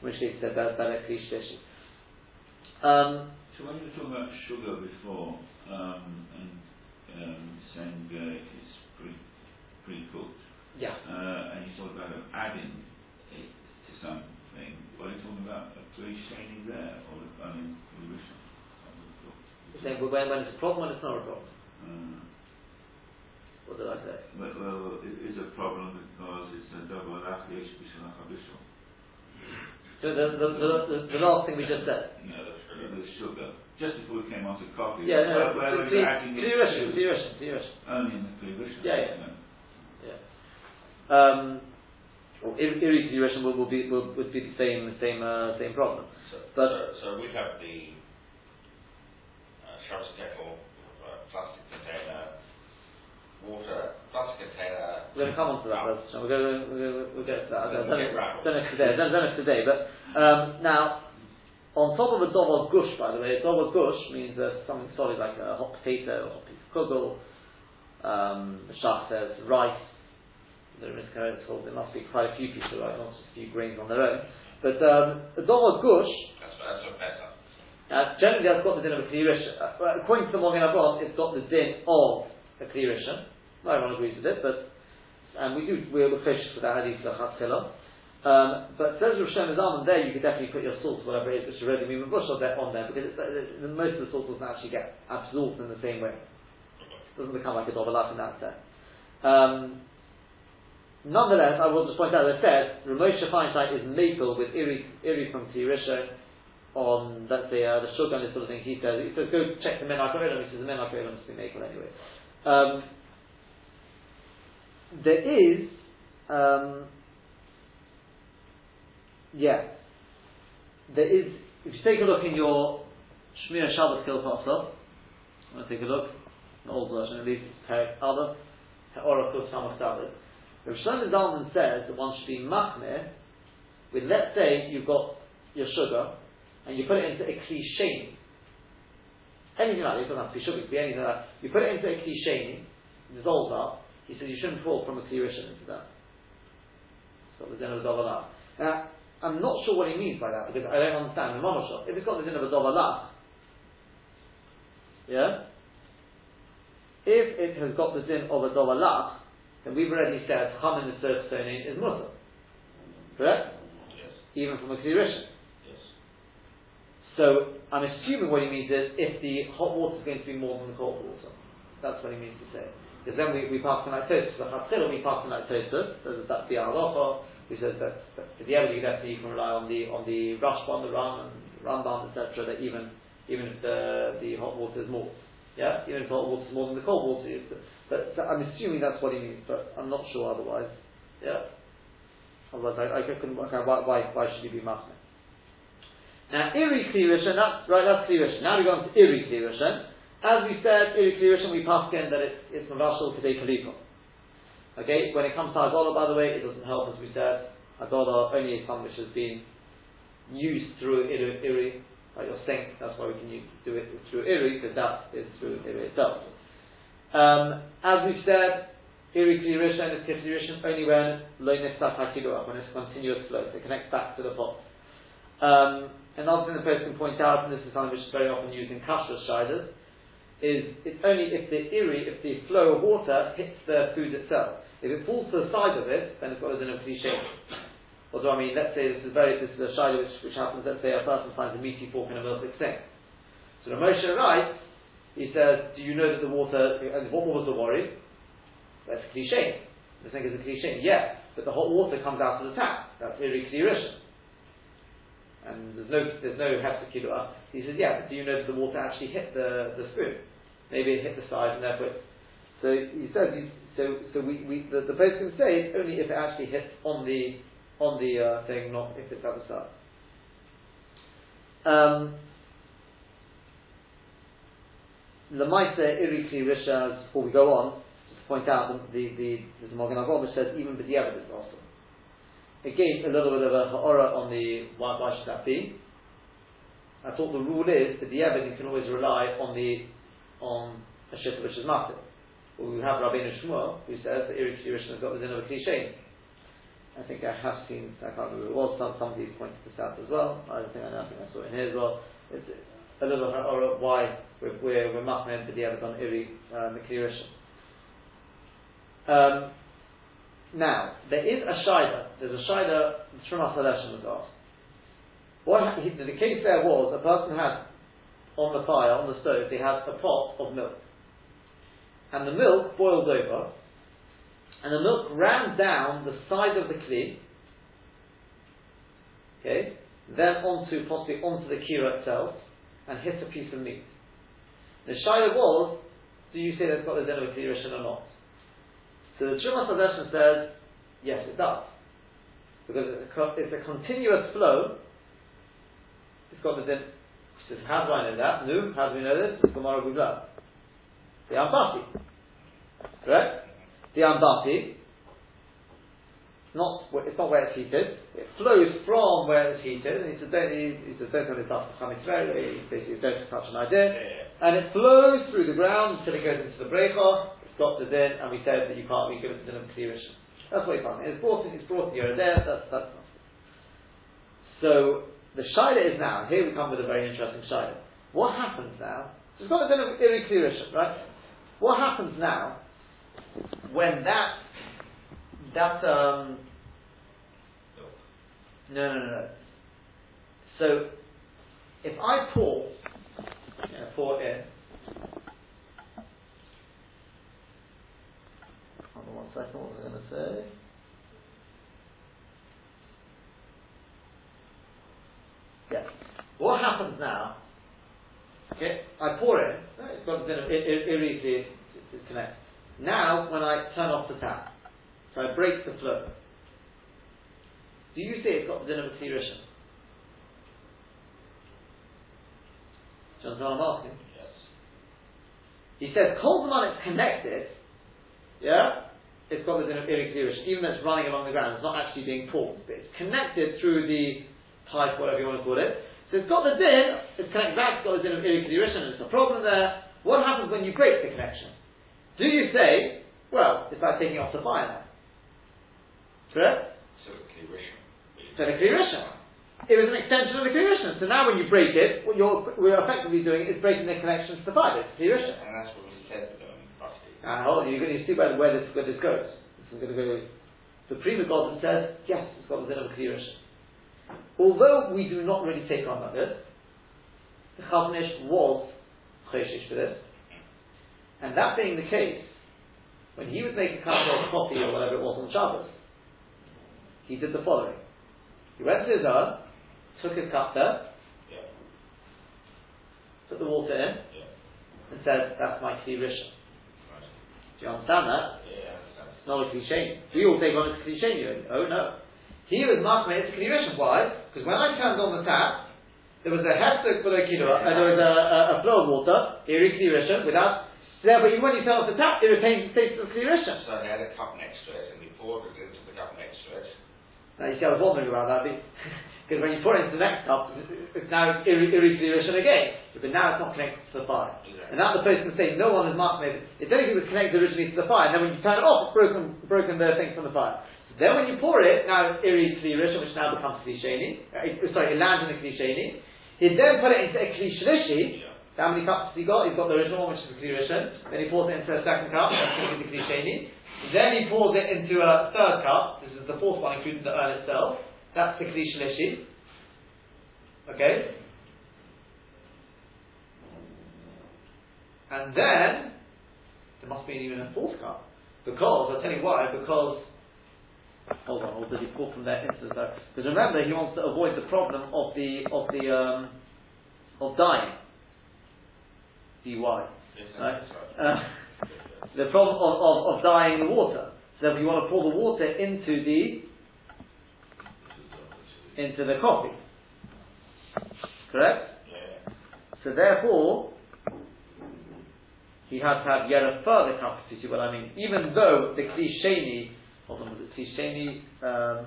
In which case, that, that, that klish um, So when you were talking about sugar before, um, and um, saying uh, pre-cooked, yeah. Uh, and you talked about adding it to something, what are you talking about? A pre-staining there, or I mean, the original? Saying when, when it's a problem, when it's not a problem. Mm. What did I say? Well, well, it is a problem because it's a double lachish b'shalach habishol. So the, the, the, the, the last thing we just said. No, sugar. The sugar. Just before we came on to coffee. Yeah, no, where, where the, we're adding the, Russian, the the. Only in the Russian. Yeah, yeah. Yeah. Um, Iri Russian will, be will, would be the same same uh, same problem. So, but so, so we have the uh, Shabbos kettle plastic container, water, plastic container. We're going to come on to that. No. We're going to, we're going to, we'll get to that. I don't, don't, don't know today. Don't, know today. But um, now, on top of a dov gush, by the way, a dov gush means uh, something solid like a hot potato, or a hot piece of kugel. Um, the Shach says rice. The is told there must be quite a few pieces of rice, not just a few grains on their own. But um, a gush. That's, that's a Pesach. Now, generally, that's got the din of a Kli uh, according to the Magen Avraham, it's got the din of a Kli No one agrees with it, but and we do, we're cautious with that hadith of Chatzila. Um, but says Rosh Hashanah there, you could definitely put your salt, whatever it is, which is ready to bush on there, on there because it's, uh, most of the salt doesn't actually get absorbed in the same way. It doesn't become like a dovelat in that sense. Um, nonetheless, I will just point out, as I said, Rav Moshe Feinstein is maple with Iri, Iri from Tirisha on, let's say, uh, the and this sort of thing. He says, he says, go check the Menach Olam, he says the Menach Olam is maple anyway. Um, there is, um, yeah. There is, if you take a look in your Shmir Shabbat Kilpasa, I'm going to take a look, an old version at least, Perek Aleph, Oracle Samach David. Rav Shlomo Zalman says that one should be machmir with, let's say, you've got your sugar and you put it into a cliche. Anything like that, it doesn't have to be sugar, it could be anything like that. You put it into a cliche, dissolves up, he says you shouldn't fall from a clear into that. So the din of a Now, I'm not sure what he means by that because I don't understand the monoshot. If it's got the din of a yeah? If it has got the din of a dovalach, then we've already said ham in the surf is mutter. Correct? Yes. Even from a clearishan. Yes. So I'm assuming what he means is if the hot water is going to be more than the cold water. That's what he means to say. Because then we, we pass on toast. The chatzil we pass on like toast. So that's the halacha who says that, that for the evidence definitely you can rely on the on the Rashba, on the Ram and Rambam, etc. That even even if the the hot water is more, yeah, even if the hot water is more than the cold water is, but, so I'm assuming that's what he means, but I'm not sure otherwise. Yeah. Otherwise, I, I couldn't work out why, why, why should he be machmir. Now, iri klirishan, that's right, that's klirishan. Now we go on to iri klirishan. As we said, iri klirishan, we passed in that it's, it's mavashal today kaliko. Okay, when it comes to Agola, by the way, it doesn't help, as we said. Agola only is something which has been used through Iri, Iri like your sink, that's why we can use, do it through Iri, because that is through Iri itself. Um, as we said, Iri Klirishon is Klirishon only when Lo Niftat HaKilua, when it's continuous flow, so it connects back to the pot. Um, another thing the person can point out, and this is something which is very often used in kashrus shiders, is it's only if the iri, if the flow of water hits the food itself. If it falls to the side of it, then it's got a din of cliche. What do I mean? Let's say this is very this is a shayla which, which happens. Let's say a person finds a meaty fork in a milk sink. So the Moshe writes, he says, "Do you know that the water? And what was the worry? That's cliche. The sink is a cliche. Yeah, but the hot water comes out of the tap. That's klirisha. And there's no there's no hefsek He says, yeah, but do you know that the water actually hit the the spoon? maybe it hit the side and therefore so he says so so we, we the, the post can say it's only if it actually hits on the on the uh, thing, not if it's at the side. Um, Lamaisa Irikli Rishas, before we go on, just to point out the the the Magen which says even the evidence also. Again, a little bit of a ha'ora on the why, why should that be? I thought the rule is that the evidence can always rely on the on a ship which is massive. Well, we have Rabbeinu Shmuel, who says that Erik Yerushalayim has got the din of a cliche. I think I have seen, I can't remember, was some, some of these pointed this out as well. I don't think I know, I think I saw it in here as well. It's a little or why we're, we're, we're machmir for the other on Iri uh, um, now, there is a Shida, there's a Shida, Trumas Hadeshen was asked. What he, the case there was, a person had on the fire, on the stove, they had a pot of milk. And the milk boiled over, and the milk ran down the side of the kli, okay, then onto, possibly onto the kira itself, and hit a piece of meat. The shayla was, do you say that's got the den of a or not? So the Trumas Hadeshen says, yes, it does. Because it's a continuous flow, it's got the din, says, how do I know that? No, how do we know this? Gemara Gugla. The Ambati. Correct? The Ambati, not, it's not where it's heated, it flows from where it's heated, and he says, don't, he, says, don't tell this after Chametz he basically don't touch an idea, and it flows through the ground until it goes into the breakoff, it's got the din, and we said that you can't, we give it to of clearish. That's what he found. It's brought in, it's brought in here and there, that's, that's not. So, the Shaila is now, here we come with a very interesting Shaila. What happens now? So it's got a bit of right? What happens now when that that um, no, no, no, no. So, if I pour, yeah, pour in. Hold on one second. What was I going to say? Yeah. What happens now? Okay, I pour in. It's got it, it, it, it it connects. Now, when I turn off the tap, so I break the flow. Do you see it's got the din of a Tirishan? Do you understand what I'm asking? Yes. He says, Kol Zaman it's connected, yeah, it's got the din of Irik Tirishan, even though it's running along the ground, it's not actually being pulled, but it's connected through the pipe, whatever you want to call it. So it's got the din, it's connected back, it's got the din of Irik Tirishan, and it's a problem there. What happens when you break the connection? Do you say, well, it's like taking off the fire now? So. So the Kli Rishon. It was an extension of the Kli Rishon. So now when you break it, what you're, we're effectively doing is breaking the connection to the Kli Rishon. And that's what we said. And ah, hold on, you're going to see where, where, this, where this goes. This is going to go. The Prima Golden says, yes, it's got the din of. Although we do not really take on that this, the Chavnish was Choshish for this. And that being the case, when he was making a cup of coffee or whatever it was on Shabbos, he did the following. He went to his oven, took his cup there, Yeah. put the water in, Yeah. and said, that's my Kli Rishon. Right. Do you understand that? Yeah, understand. It's not a cliche. We all take on it's a cliche. Oh no. He was Machmeh, it's a Kli Rishon. Why? Because when I turned on the tap, there was a hefsek below kilo, and there was a, a, a flow of water, Iri Kli Rishon, without, therefore even when you turn off the tap, it retains the status of Kli Rishon. So I had a cup next to it, and we poured it into the cup next to it. Now you see, I was wondering about that, because when you pour it into the next cup, it's now Iri Rishon again. But now it's not connected to the fire. And now the person say no one is Machmeh, it's only if it was connected originally to the fire, and then when you turn it off, it's broken, broken the thing from the fire. Then when you pour it, now it's Rishon, which now becomes Kli Sheni, uh, sorry, it lands in the Kli Sheni. He then put it into a Kli Shlishi, Yeah. so how many cups has he got? He's got the original one, which is the Kli Rishon. Then he pours it into a second cup, that's going to the Kli Sheni. Then he pours it into a third cup. This is the fourth one, including the urn itself. That's the Kli Shlishi. Okay? And then, there must be even a fourth cup. Because, I'll tell you why, because, hold on, or did he pour from there into the Because remember, he wants to avoid the problem of the, of the, um, of dying. DY. Yes, Right? right. Uh, the problem of, of, of dying in the water. So if you want to pour the water into the into the coffee. Correct? Yeah. So therefore he had to have yet a further cup, you see what I mean. Even though the klisheni hold on, was it klisheni um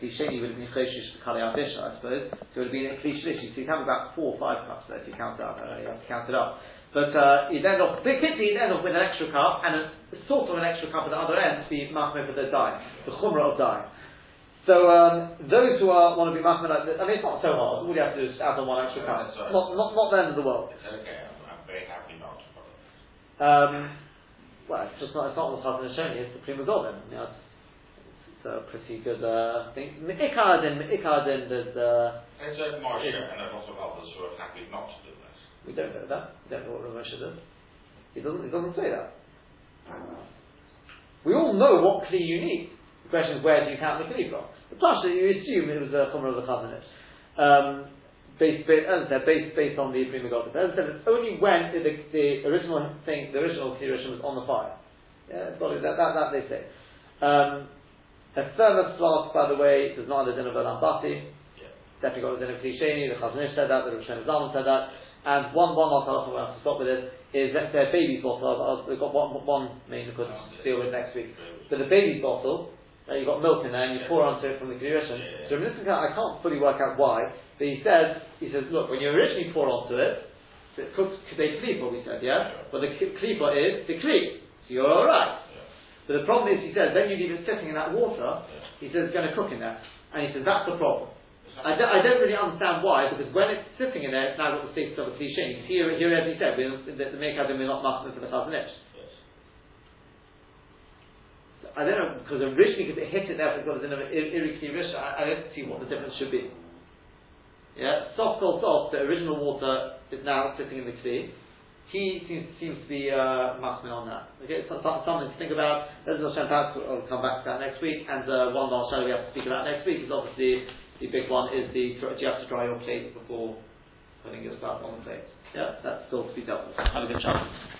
klisheni would have been choshish kali adisha, I suppose. So it would have been a klishlishi. So you have about four or five cups there if you count it up. Uh, you have to count it up. But uh, you'd end off, particularly you'd end off with an extra cup and a, sort of an extra cup at the other end to be machmir for the dye, the chumrah of dye. So um, those who are, want to be machmir, like this, I mean it's not so hard. All you have to do is add on one extra cup. Right. Not, not, not the end of the world. It's okay, I'm, I'm very happy not to follow. Um, well, it's just not, it's not what's happening showing you, it's the prima golden. It's, it's a pretty good uh, thing. Ikardin, Ikardin, there's, uh, There's a Moshe and lot of others who are happy not to do this. We don't know that. We don't know what Ramosha does. He doesn't, he doesn't say that. We all know what Kli you need. The question is, where do you count the Kli from? The plus, you assume it was a Chomer of the Chazanet. Um, based, based, as I said, based, based on the Prima Golden. As I said, it's only when the, the original thing, the original Kli was on the fire. Yeah, it's got it, that, that, that they say. Um, a thermos flask, by the way, does not have the din of a lambati. Yeah. Definitely got the din of Klisheni, the Chazon Ish said that, the Rosh said that. And one, one last halacha we'll have to stop with this, is let's say a baby's bottle, I've, I've, we've got one, one main we could deal with next week. But a baby's bottle, uh, you've got milk in there and you pour onto it from the Kli Rishon. Yeah. So Minister I can't fully work out why, but he says, he says, look, when you originally pour onto it, so it's called they klipa, we said, yeah? But the klipa is the klip. So you're alright. Yeah. But the problem is, he says, then you leave it sitting in that water, Yeah. he says it's going to cook in there. And he says, that's the problem. I don't, I don't really understand why, because when it's sitting in there, it's now got the status of a cliche. Because here, here as he said, we're, the, the Mekadim, we're not masking for the Chazon Ish. Yes. I don't know, because originally, because it hit it there, it's got a din of iriki I, I don't see what the difference should be. Yeah, soft cold soft, the original water is now sitting in the kli. He seems, seems to be uh, on that. Okay, so, something to think about. There's no perhaps I'll come back to that next week. And uh, one last shadow we have to speak about next week is obviously the big one is the do you have to dry your plate before putting your stuff on the plate. Yeah, that's still to be dealt with. Have a good chance.